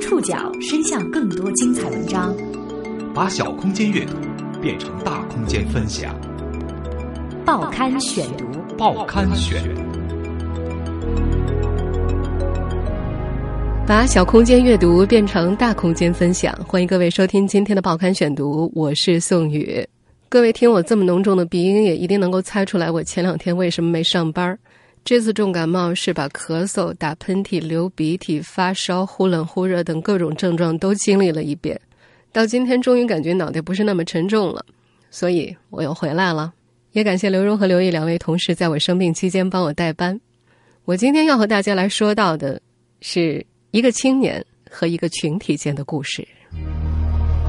触角伸向更多精彩文章，把小空间阅读变成大空间分享。报刊选读，报刊选。把小空间阅读变成大空间分享，欢迎各位收听今天的报刊选读，我是宋宇。各位听我这么浓重的鼻音，也一定能够猜出来我前两天为什么没上班。这次重感冒是把咳嗽、打喷嚏、流鼻涕、发烧、忽冷忽热等各种症状都经历了一遍，到今天终于感觉脑袋不是那么沉重了，所以我又回来了。也感谢刘荣和刘毅两位同事在我生病期间帮我代班。我今天要和大家来说到的是一个青年和一个群体间的故事。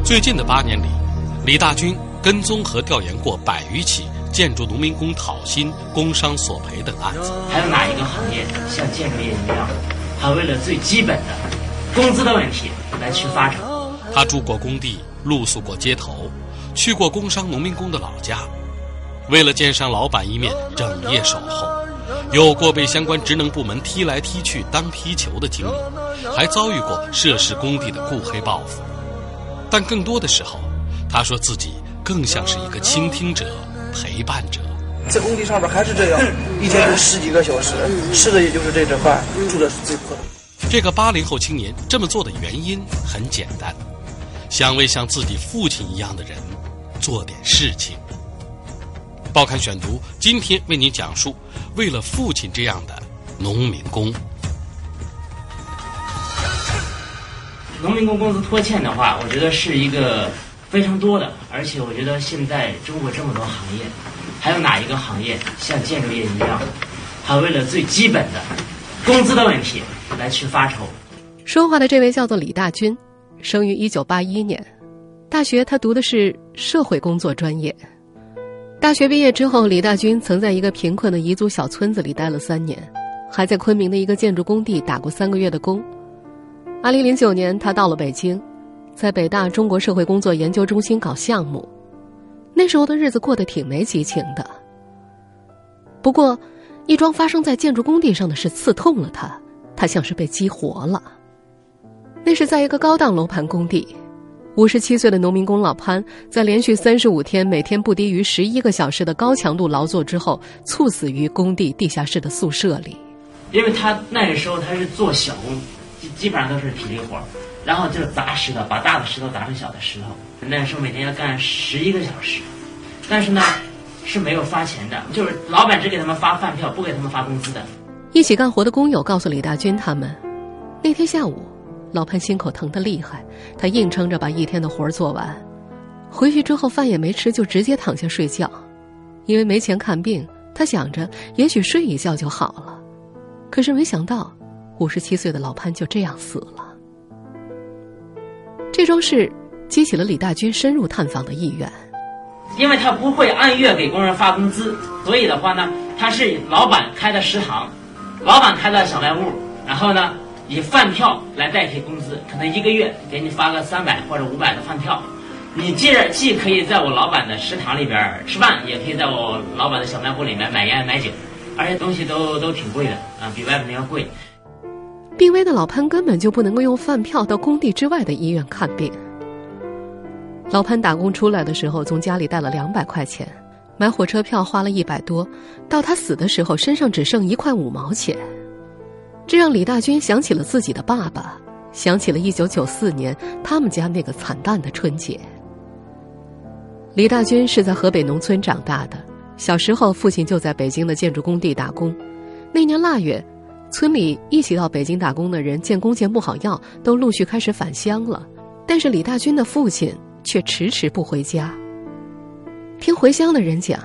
最近的八年里，李大军跟踪和调研过百余起建筑农民工讨薪、工伤索赔等案子。还有哪一个行业像建筑业一样，还为了最基本的工资的问题来去发展？他住过工地，露宿过街头，去过工伤农民工的老家。为了见上老板一面，整夜守候，有过被相关职能部门踢来踢去当皮球的经历，还遭遇过涉事工地的雇黑报复。但更多的时候，他说自己更像是一个倾听者、陪伴者。在工地上边还是这样，一天就十几个小时，吃的也就是这顿饭，住的是最破的。这个八零后青年这么做的原因很简单，想为像自己父亲一样的人做点事情。报刊选读，今天为您讲述为了父亲这样的农民工。农民工工资拖欠的话，我觉得是一个非常多的，而且我觉得现在中国这么多行业，还有哪一个行业像建筑业一样，还为了最基本的工资的问题来去发愁？说话的这位叫做李大军，生于一九八一年，大学他读的是社会工作专业。大学毕业之后，李大军曾在一个贫困的彝族小村子里待了三年，还在昆明的一个建筑工地打过三个月的工。二零零九年，他到了北京，在北大中国社会工作研究中心搞项目。那时候的日子过得挺没激情的。不过，一桩发生在建筑工地上的事刺痛了他，他像是被激活了。那是在一个高档楼盘工地。五十七岁的农民工老潘，在连续三十五天每天不低于十一个小时的高强度劳作之后，猝死于工地地下室的宿舍里。因为他那时候他是做小工，基基本上都是体力活然后就是砸石头，把大的石头砸成小的石头。那时候每天要干十一个小时，但是呢是没有发钱的，就是老板只给他们发饭票，不给他们发工资的。一起干活的工友告诉李大军他们，那天下午。老潘心口疼得厉害，他硬撑着把一天的活做完，回去之后饭也没吃，就直接躺下睡觉。因为没钱看病，他想着也许睡一觉就好了。可是没想到，五十七岁的老潘就这样死了。这桩事激起了李大军深入探访的意愿。因为他不会按月给工人发工资，所以的话呢，他是老板开的食堂，老板开的小卖部，然后呢。以饭票来代替工资，可能一个月给你发个三百或者五百的饭票，你既既可以在我老板的食堂里边吃饭，也可以在我老板的小卖部里面买烟买酒，而且东西都都挺贵的啊，比外面要贵。病危的老潘根本就不能够用饭票到工地之外的医院看病。老潘打工出来的时候，从家里带了两百块钱，买火车票花了一百多，到他死的时候，身上只剩一块五毛钱。这让李大军想起了自己的爸爸，想起了一九九四年他们家那个惨淡的春节。李大军是在河北农村长大的，小时候父亲就在北京的建筑工地打工。那年腊月，村里一起到北京打工的人见工钱不好要，都陆续开始返乡了。但是李大军的父亲却迟迟不回家。听回乡的人讲，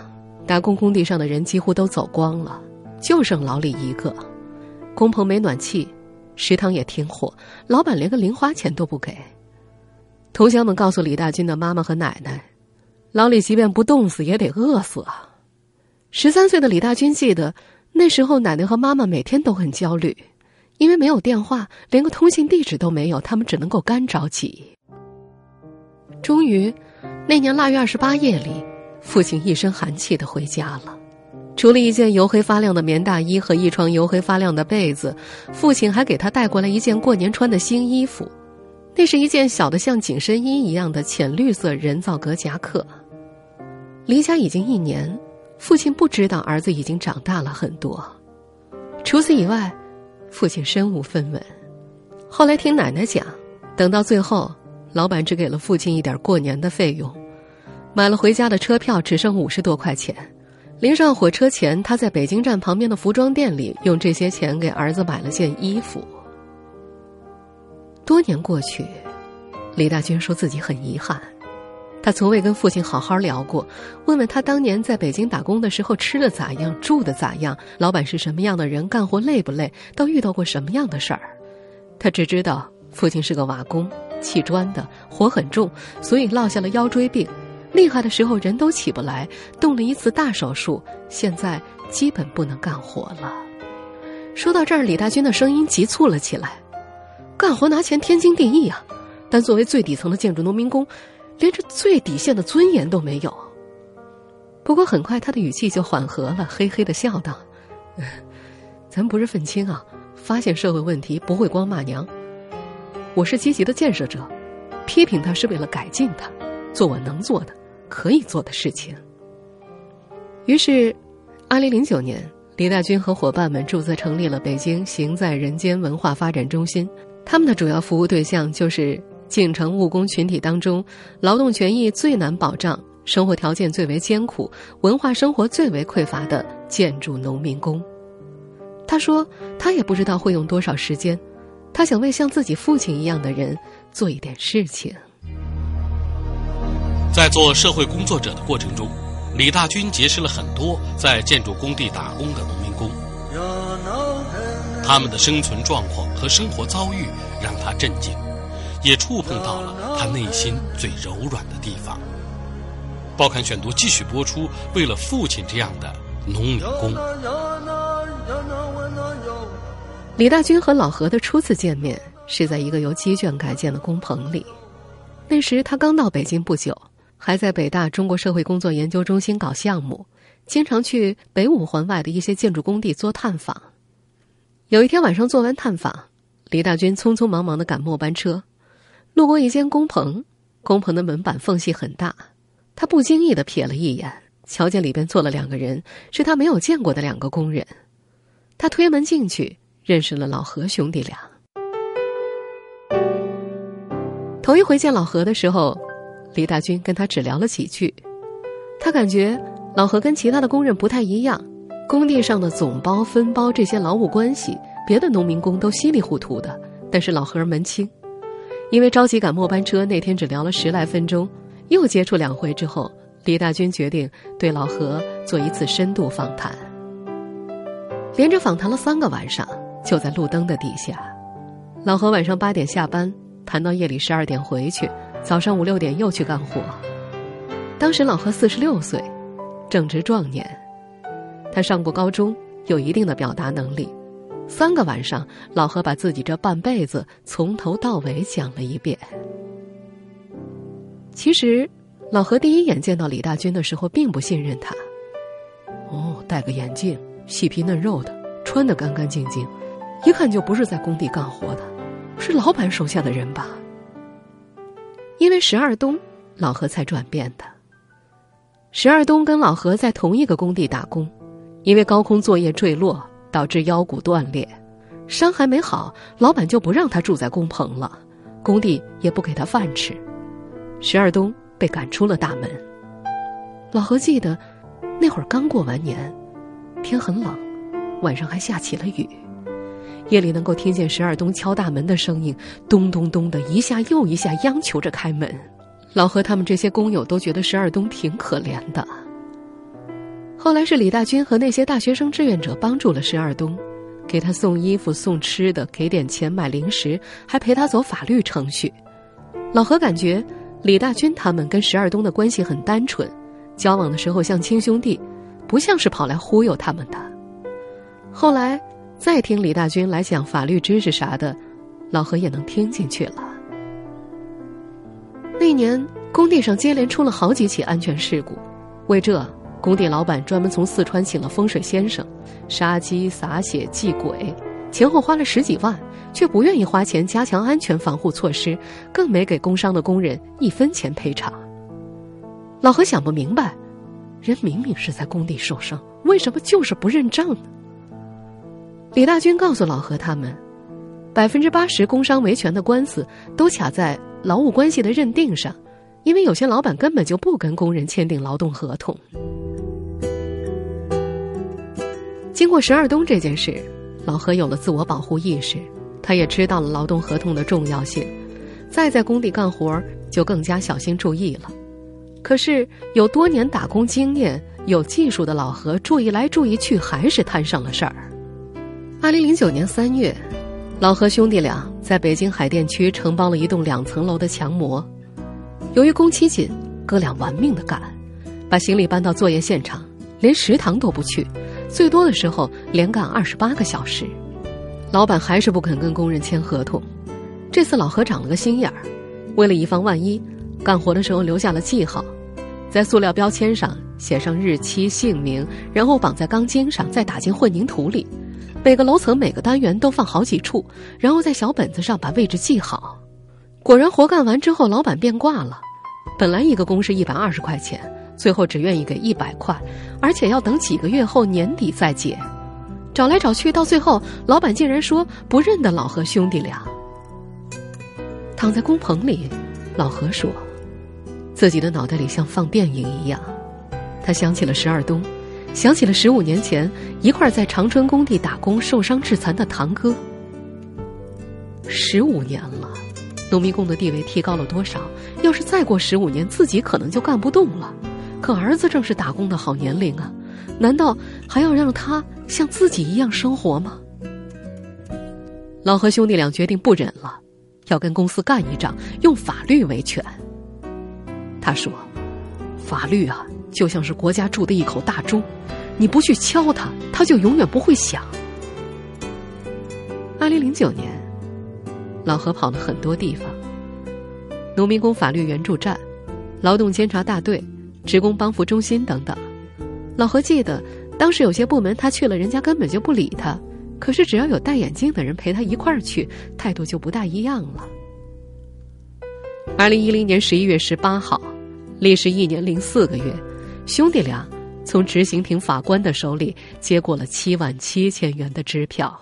打工工地上的人几乎都走光了，就剩老李一个。工棚没暖气，食堂也停火，老板连个零花钱都不给。同乡们告诉李大军的妈妈和奶奶，老李即便不冻死也得饿死啊。十三岁的李大军记得，那时候奶奶和妈妈每天都很焦虑，因为没有电话，连个通信地址都没有，他们只能够干着急。终于，那年腊月二十八夜里，父亲一身寒气的回家了。除了一件油黑发亮的棉大衣和一床油黑发亮的被子，父亲还给他带过来一件过年穿的新衣服。那是一件小的像紧身衣一样的浅绿色人造革夹克。离家已经一年，父亲不知道儿子已经长大了很多。除此以外，父亲身无分文。后来听奶奶讲，等到最后，老板只给了父亲一点过年的费用，买了回家的车票只剩五十多块钱。临上火车前，他在北京站旁边的服装店里用这些钱给儿子买了件衣服。多年过去，李大军说自己很遗憾，他从未跟父亲好好聊过，问问他当年在北京打工的时候吃的咋样，住的咋样，老板是什么样的人，干活累不累，都遇到过什么样的事儿。他只知道父亲是个瓦工，砌砖的，活很重，所以落下了腰椎病。厉害的时候人都起不来，动了一次大手术，现在基本不能干活了。说到这儿，李大军的声音急促了起来：“干活拿钱天经地义啊，但作为最底层的建筑农民工，连这最底线的尊严都没有。”不过很快他的语气就缓和了，嘿嘿的笑道：“ 咱不是愤青啊，发现社会问题不会光骂娘，我是积极的建设者，批评他是为了改进他，做我能做的。”可以做的事情。于是，二零零九年，李大军和伙伴们注册成立了北京行在人间文化发展中心。他们的主要服务对象就是进城务工群体当中劳动权益最难保障、生活条件最为艰苦、文化生活最为匮乏的建筑农民工。他说：“他也不知道会用多少时间，他想为像自己父亲一样的人做一点事情。”在做社会工作者的过程中，李大军结识了很多在建筑工地打工的农民工。他们的生存状况和生活遭遇让他震惊，也触碰到了他内心最柔软的地方。报刊选读继续播出。为了父亲这样的农民工，李大军和老何的初次见面是在一个由鸡圈改建的工棚里。那时他刚到北京不久。还在北大中国社会工作研究中心搞项目，经常去北五环外的一些建筑工地做探访。有一天晚上做完探访，李大军匆匆忙忙的赶末班车，路过一间工棚，工棚的门板缝隙很大，他不经意的瞥了一眼，瞧见里边坐了两个人，是他没有见过的两个工人。他推门进去，认识了老何兄弟俩。头一回见老何的时候。李大军跟他只聊了几句，他感觉老何跟其他的工人不太一样，工地上的总包、分包这些劳务关系，别的农民工都稀里糊涂的，但是老何门清。因为着急赶末班车，那天只聊了十来分钟，又接触两回之后，李大军决定对老何做一次深度访谈。连着访谈了三个晚上，就在路灯的底下，老何晚上八点下班，谈到夜里十二点回去。早上五六点又去干活。当时老何四十六岁，正值壮年，他上过高中，有一定的表达能力。三个晚上，老何把自己这半辈子从头到尾讲了一遍。其实，老何第一眼见到李大军的时候，并不信任他。哦，戴个眼镜，细皮嫩肉的，穿得干干净净，一看就不是在工地干活的，是老板手下的人吧？因为十二冬，老何才转变的。十二冬跟老何在同一个工地打工，因为高空作业坠落导致腰骨断裂，伤还没好，老板就不让他住在工棚了，工地也不给他饭吃，十二冬被赶出了大门。老何记得，那会儿刚过完年，天很冷，晚上还下起了雨。夜里能够听见十二冬敲大门的声音，咚咚咚的一下又一下央求着开门。老何他们这些工友都觉得十二冬挺可怜的。后来是李大军和那些大学生志愿者帮助了十二冬，给他送衣服、送吃的，给点钱买零食，还陪他走法律程序。老何感觉李大军他们跟十二冬的关系很单纯，交往的时候像亲兄弟，不像是跑来忽悠他们的。后来。再听李大军来讲法律知识啥的，老何也能听进去了。那年工地上接连出了好几起安全事故，为这，工地老板专门从四川请了风水先生，杀鸡撒血祭鬼，前后花了十几万，却不愿意花钱加强安全防护措施，更没给工伤的工人一分钱赔偿。老何想不明白，人明明是在工地受伤，为什么就是不认账呢？李大军告诉老何他们，百分之八十工伤维权的官司都卡在劳务关系的认定上，因为有些老板根本就不跟工人签订劳动合同。经过十二冬这件事，老何有了自我保护意识，他也知道了劳动合同的重要性，再在工地干活就更加小心注意了。可是有多年打工经验、有技术的老何，注意来注意去，还是摊上了事儿。二零零九年三月，老何兄弟俩在北京海淀区承包了一栋两层楼的墙模。由于工期紧，哥俩玩命的干，把行李搬到作业现场，连食堂都不去，最多的时候连干二十八个小时。老板还是不肯跟工人签合同。这次老何长了个心眼儿，为了以防万一，干活的时候留下了记号。在塑料标签上写上日期、姓名，然后绑在钢筋上，再打进混凝土里。每个楼层、每个单元都放好几处，然后在小本子上把位置记好。果然，活干完之后，老板变卦了。本来一个工是一百二十块钱，最后只愿意给一百块，而且要等几个月后年底再结。找来找去，到最后，老板竟然说不认得老何兄弟俩。躺在工棚里，老何说。自己的脑袋里像放电影一样，他想起了十二冬，想起了十五年前一块在长春工地打工受伤致残的堂哥。十五年了，农民工的地位提高了多少？要是再过十五年，自己可能就干不动了。可儿子正是打工的好年龄啊，难道还要让他像自己一样生活吗？老何兄弟俩决定不忍了，要跟公司干一仗，用法律维权。他说：“法律啊，就像是国家铸的一口大钟，你不去敲它，它就永远不会响。”二零零九年，老何跑了很多地方：农民工法律援助站、劳动监察大队、职工帮扶中心等等。老何记得，当时有些部门他去了，人家根本就不理他；可是只要有戴眼镜的人陪他一块儿去，态度就不大一样了。二零一零年十一月十八号。历时一年零四个月，兄弟俩从执行庭法官的手里接过了七万七千元的支票。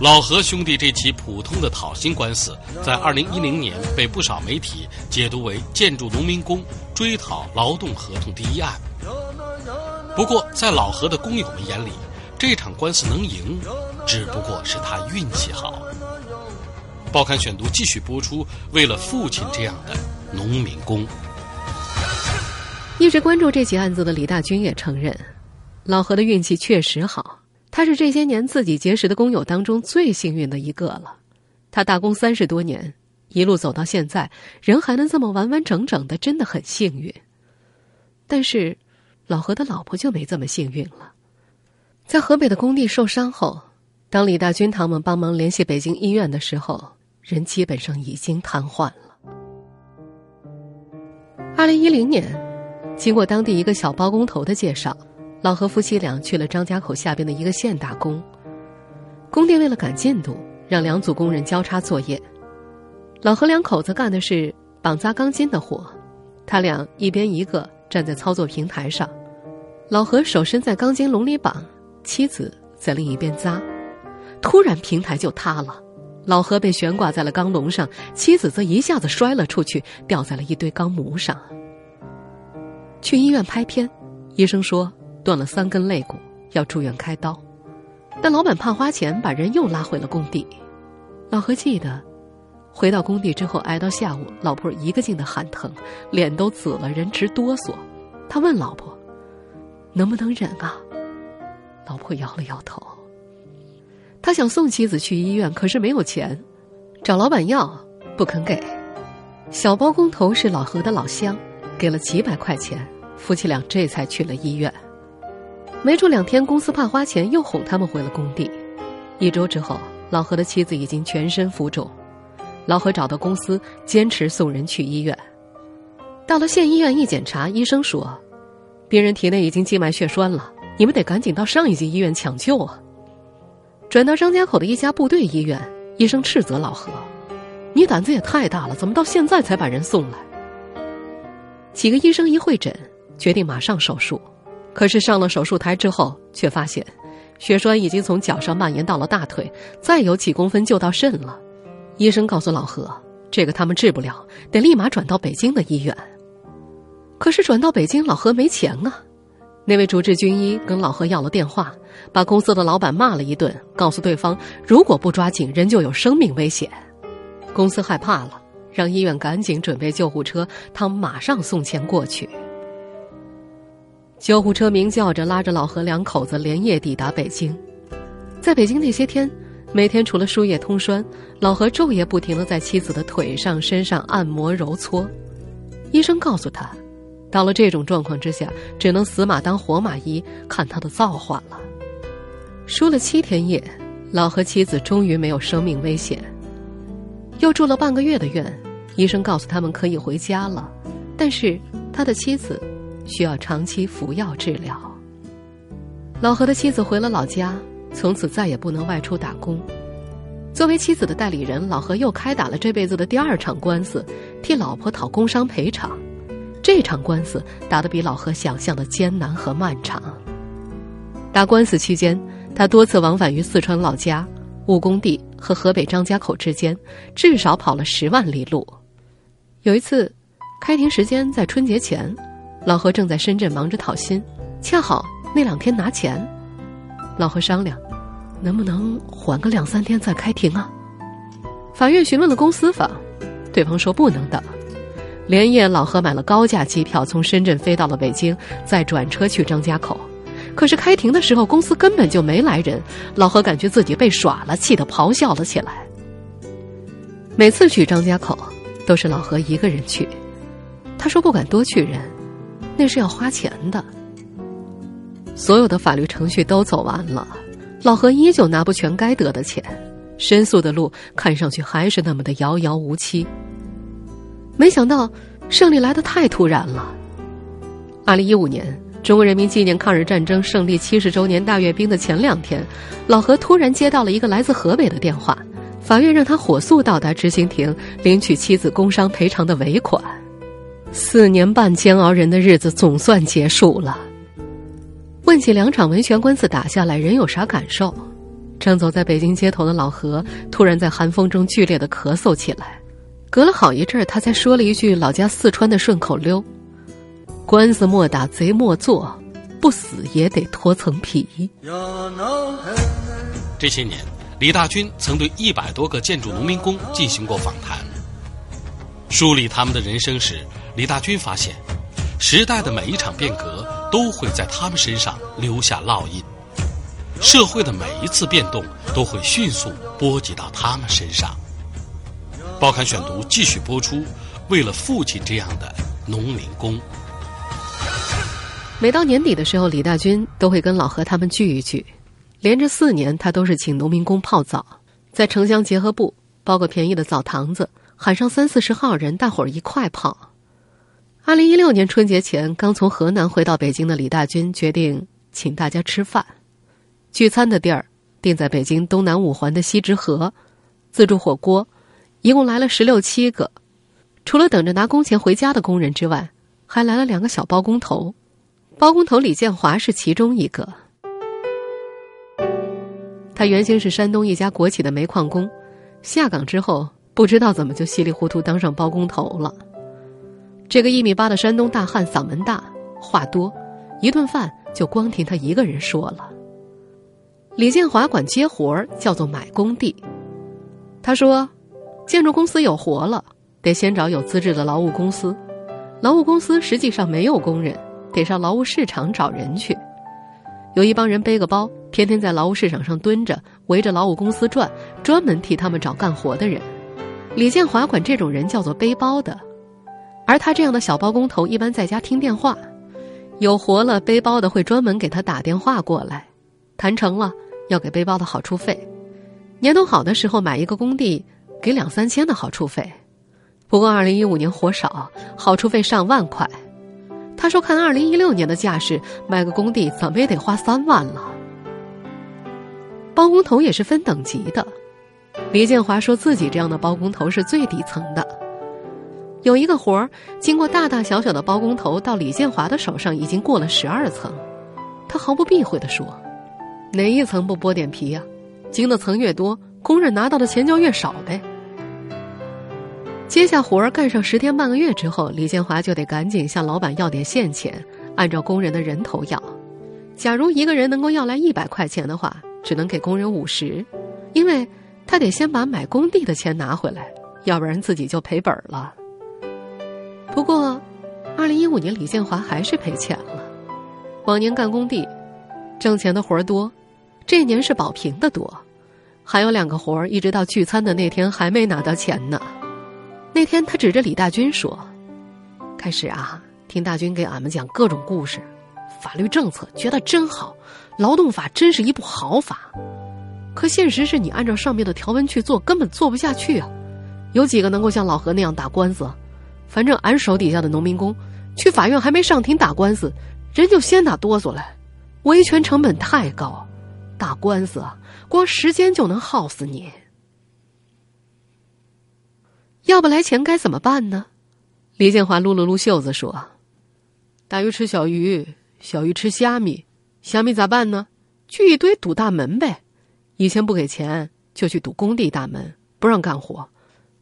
老何兄弟这起普通的讨薪官司，在二零一零年被不少媒体解读为建筑农民工追讨劳动合同第一案。不过，在老何的工友们眼里，这场官司能赢，只不过是他运气好。报刊选读继续播出，为了父亲这样的。农民工一直关注这起案子的李大军也承认，老何的运气确实好，他是这些年自己结识的工友当中最幸运的一个了。他打工三十多年，一路走到现在，人还能这么完完整整的，真的很幸运。但是，老何的老婆就没这么幸运了。在河北的工地受伤后，当李大军他们帮忙联系北京医院的时候，人基本上已经瘫痪了。二零一零年，经过当地一个小包工头的介绍，老何夫妻俩去了张家口下边的一个县打工。工地为了赶进度，让两组工人交叉作业。老何两口子干的是绑扎钢筋的活，他俩一边一个站在操作平台上，老何手伸在钢筋笼里绑，妻子在另一边扎。突然，平台就塌了。老何被悬挂在了钢笼上，妻子则一下子摔了出去，掉在了一堆钢模上。去医院拍片，医生说断了三根肋骨，要住院开刀。但老板怕花钱，把人又拉回了工地。老何记得，回到工地之后，挨到下午，老婆一个劲的喊疼，脸都紫了，人直哆嗦。他问老婆：“能不能忍啊？”老婆摇了摇头。他想送妻子去医院，可是没有钱，找老板要不肯给。小包工头是老何的老乡，给了几百块钱，夫妻俩这才去了医院。没住两天，公司怕花钱，又哄他们回了工地。一周之后，老何的妻子已经全身浮肿，老何找到公司，坚持送人去医院。到了县医院一检查，医生说，病人体内已经静脉血栓了，你们得赶紧到上一级医院抢救啊。转到张家口的一家部队医院，医生斥责老何：“你胆子也太大了，怎么到现在才把人送来？”几个医生一会诊，决定马上手术。可是上了手术台之后，却发现血栓已经从脚上蔓延到了大腿，再有几公分就到肾了。医生告诉老何：“这个他们治不了，得立马转到北京的医院。”可是转到北京，老何没钱啊。那位主治军医跟老何要了电话，把公司的老板骂了一顿，告诉对方如果不抓紧，人就有生命危险。公司害怕了，让医院赶紧准备救护车，他马上送钱过去。救护车鸣叫着拉着老何两口子连夜抵达北京。在北京那些天，每天除了输液通栓，老何昼夜不停的在妻子的腿上、身上按摩揉搓。医生告诉他。到了这种状况之下，只能死马当活马医，看他的造化了。输了七天液，老何妻子终于没有生命危险。又住了半个月的院，医生告诉他们可以回家了，但是他的妻子需要长期服药治疗。老何的妻子回了老家，从此再也不能外出打工。作为妻子的代理人，老何又开打了这辈子的第二场官司，替老婆讨工伤赔偿。这场官司打得比老何想象的艰难和漫长。打官司期间，他多次往返于四川老家、务工地和河北张家口之间，至少跑了十万里路。有一次，开庭时间在春节前，老何正在深圳忙着讨薪，恰好那两天拿钱。老何商量，能不能缓个两三天再开庭啊？法院询问了公司方，对方说不能等。连夜，老何买了高价机票，从深圳飞到了北京，再转车去张家口。可是开庭的时候，公司根本就没来人。老何感觉自己被耍了，气得咆哮了起来。每次去张家口，都是老何一个人去。他说不敢多去人，那是要花钱的。所有的法律程序都走完了，老何依旧拿不全该得的钱，申诉的路看上去还是那么的遥遥无期。没想到，胜利来的太突然了。二零一五年，中国人民纪念抗日战争胜利七十周年大阅兵的前两天，老何突然接到了一个来自河北的电话，法院让他火速到达执行庭领取妻子工伤赔偿的尾款。四年半煎熬人的日子总算结束了。问起两场维权官司打下来，人有啥感受？正走在北京街头的老何，突然在寒风中剧烈的咳嗽起来。隔了好一阵儿，他才说了一句老家四川的顺口溜：“官司莫打贼莫做，不死也得脱层皮。”这些年，李大军曾对一百多个建筑农民工进行过访谈，梳理他们的人生时，李大军发现，时代的每一场变革都会在他们身上留下烙印，社会的每一次变动都会迅速波及到他们身上。报刊选读继续播出。为了父亲这样的农民工，每到年底的时候，李大军都会跟老何他们聚一聚。连着四年，他都是请农民工泡澡，在城乡结合部包个便宜的澡堂子，喊上三四十号人，大伙儿一块跑。二零一六年春节前，刚从河南回到北京的李大军决定请大家吃饭。聚餐的地儿定在北京东南五环的西直河，自助火锅。一共来了十六七个，除了等着拿工钱回家的工人之外，还来了两个小包工头。包工头李建华是其中一个。他原先是山东一家国企的煤矿工，下岗之后不知道怎么就稀里糊涂当上包工头了。这个一米八的山东大汉嗓门大，话多，一顿饭就光听他一个人说了。李建华管接活儿叫做买工地，他说。建筑公司有活了，得先找有资质的劳务公司。劳务公司实际上没有工人，得上劳务市场找人去。有一帮人背个包，天天在劳务市场上蹲着，围着劳务公司转，专门替他们找干活的人。李建华管这种人叫做背包的，而他这样的小包工头一般在家听电话，有活了，背包的会专门给他打电话过来，谈成了要给背包的好处费。年头好的时候买一个工地。给两三千的好处费，不过二零一五年活少，好处费上万块。他说：“看二零一六年的架势，买个工地怎么也得花三万了。”包工头也是分等级的。李建华说自己这样的包工头是最底层的。有一个活儿，经过大大小小的包工头到李建华的手上，已经过了十二层。他毫不避讳地说：“哪一层不剥点皮呀？经的层越多，工人拿到的钱就越少呗。”接下活儿干上十天半个月之后，李建华就得赶紧向老板要点现钱，按照工人的人头要。假如一个人能够要来一百块钱的话，只能给工人五十，因为他得先把买工地的钱拿回来，要不然自己就赔本了。不过，二零一五年李建华还是赔钱了。往年干工地，挣钱的活儿多，这年是保平的多，还有两个活儿，一直到聚餐的那天还没拿到钱呢。那天，他指着李大军说：“开始啊，听大军给俺们讲各种故事，法律政策觉得真好，劳动法真是一部好法。可现实是你按照上面的条文去做，根本做不下去啊！有几个能够像老何那样打官司？反正俺手底下的农民工，去法院还没上庭打官司，人就先打哆嗦了。维权成本太高，打官司啊，光时间就能耗死你。”要不来钱该怎么办呢？李建华撸了撸袖子说：“大鱼吃小鱼，小鱼吃虾米，虾米咋办呢？聚一堆堵大门呗。以前不给钱就去堵工地大门，不让干活。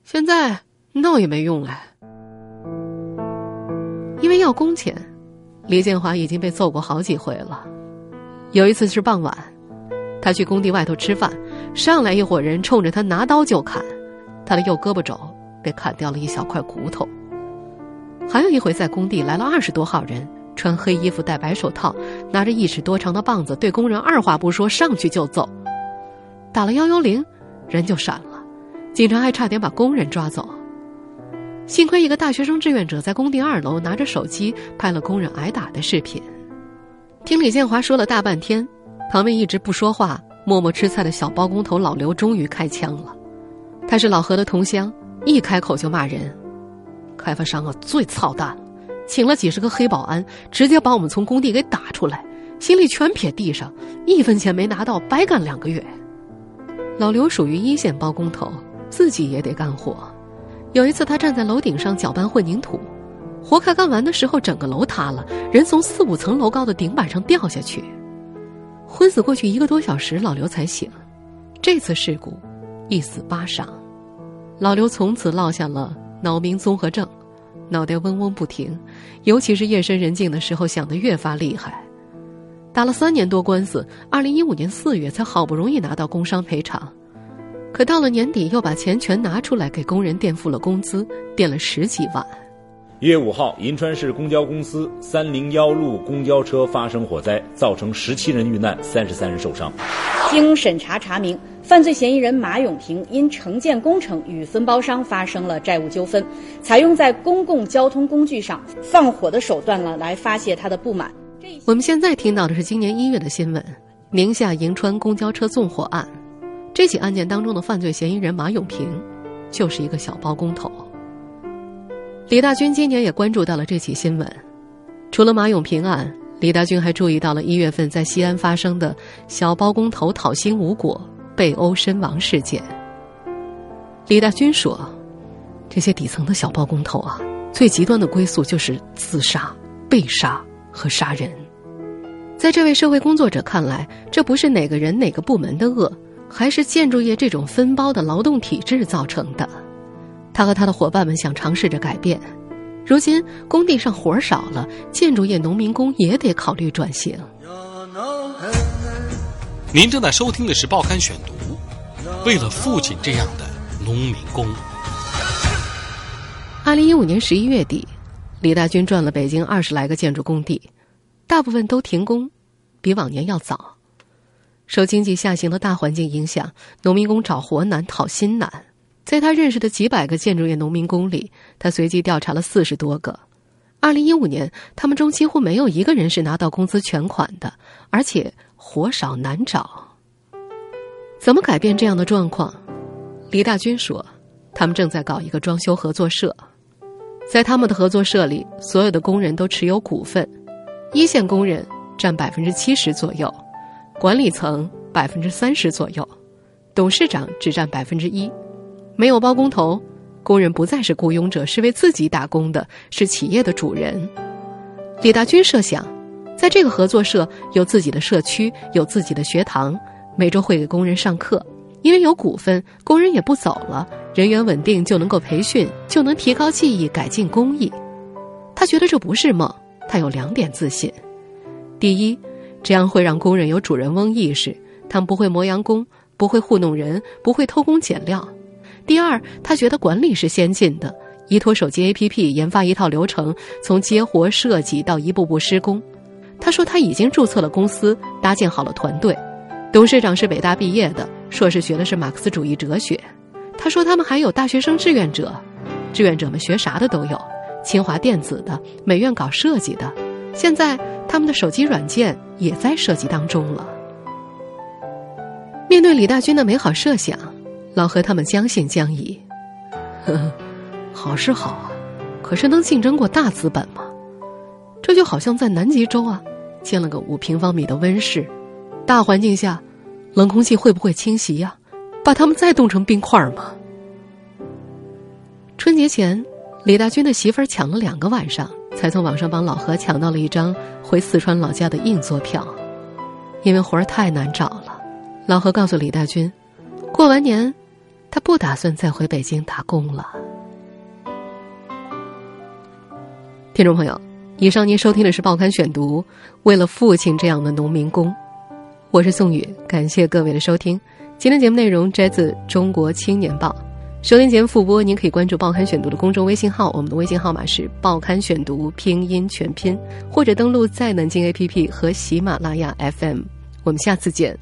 现在闹也没用了，因为要工钱，李建华已经被揍过好几回了。有一次是傍晚，他去工地外头吃饭，上来一伙人冲着他拿刀就砍，他的右胳膊肘。”被砍掉了一小块骨头。还有一回，在工地来了二十多号人，穿黑衣服、戴白手套，拿着一尺多长的棒子，对工人二话不说上去就揍。打了幺幺零，人就闪了，警察还差点把工人抓走。幸亏一个大学生志愿者在工地二楼拿着手机拍了工人挨打的视频。听李建华说了大半天，旁边一直不说话、默默吃菜的小包工头老刘终于开枪了。他是老何的同乡。一开口就骂人，开发商啊最操蛋了，请了几十个黑保安，直接把我们从工地给打出来，行李全撇地上，一分钱没拿到，白干两个月。老刘属于一线包工头，自己也得干活。有一次他站在楼顶上搅拌混凝土，活快干完的时候，整个楼塌了，人从四五层楼高的顶板上掉下去，昏死过去一个多小时，老刘才醒。这次事故，一死八伤。老刘从此落下了脑鸣综合症，脑袋嗡嗡不停，尤其是夜深人静的时候想得越发厉害。打了三年多官司，二零一五年四月才好不容易拿到工伤赔偿，可到了年底又把钱全拿出来给工人垫付了工资，垫了十几万。一月五号，银川市公交公司三零幺路公交车发生火灾，造成十七人遇难，三十三人受伤。经审查查明，犯罪嫌疑人马永平因承建工程与分包商发生了债务纠纷，采用在公共交通工具上放火的手段呢，来发泄他的不满。我们现在听到的是今年一月的新闻：宁夏银川公交车纵火案。这起案件当中的犯罪嫌疑人马永平，就是一个小包工头。李大军今年也关注到了这起新闻，除了马永平案。李大军还注意到了一月份在西安发生的小包工头讨薪无果被殴身亡事件。李大军说：“这些底层的小包工头啊，最极端的归宿就是自杀、被杀和杀人。在这位社会工作者看来，这不是哪个人哪个部门的恶，还是建筑业这种分包的劳动体制造成的。他和他的伙伴们想尝试着改变。”如今工地上活少了，建筑业农民工也得考虑转型。您正在收听的是《报刊选读》，为了父亲这样的农民工。二零一五年十一月底，李大军转了北京二十来个建筑工地，大部分都停工，比往年要早。受经济下行的大环境影响，农民工找活难，讨薪难。在他认识的几百个建筑业农民工里，他随机调查了四十多个。二零一五年，他们中几乎没有一个人是拿到工资全款的，而且活少难找。怎么改变这样的状况？李大军说，他们正在搞一个装修合作社，在他们的合作社里，所有的工人都持有股份，一线工人占百分之七十左右，管理层百分之三十左右，董事长只占百分之一，没有包工头，工人不再是雇佣者，是为自己打工的，是企业的主人。李大军设想，在这个合作社有自己的社区，有自己的学堂，每周会给工人上课。因为有股份，工人也不走了，人员稳定就能够培训，就能提高技艺，改进工艺。他觉得这不是梦，他有两点自信：第一，这样会让工人有主人翁意识，他们不会磨洋工，不会糊弄人，不会偷工减料；第二，他觉得管理是先进的。依托手机 APP 研发一套流程，从接活设计到一步步施工。他说他已经注册了公司，搭建好了团队。董事长是北大毕业的，硕士学的是马克思主义哲学。他说他们还有大学生志愿者，志愿者们学啥的都有，清华电子的，美院搞设计的。现在他们的手机软件也在设计当中了。面对李大军的美好设想，老何他们将信将疑。呵呵。好是好啊，可是能竞争过大资本吗？这就好像在南极洲啊，建了个五平方米的温室，大环境下，冷空气会不会侵袭呀？把他们再冻成冰块吗？春节前，李大军的媳妇儿抢了两个晚上，才从网上帮老何抢到了一张回四川老家的硬座票，因为活儿太难找了。老何告诉李大军，过完年，他不打算再回北京打工了。听众朋友，以上您收听的是《报刊选读》，为了父亲这样的农民工，我是宋宇，感谢各位的收听。今天节目内容摘自《中国青年报》，收听节目复播，您可以关注《报刊选读》的公众微信号，我们的微信号码是《报刊选读》拼音全拼，或者登录在南京 APP 和喜马拉雅 FM。我们下次见。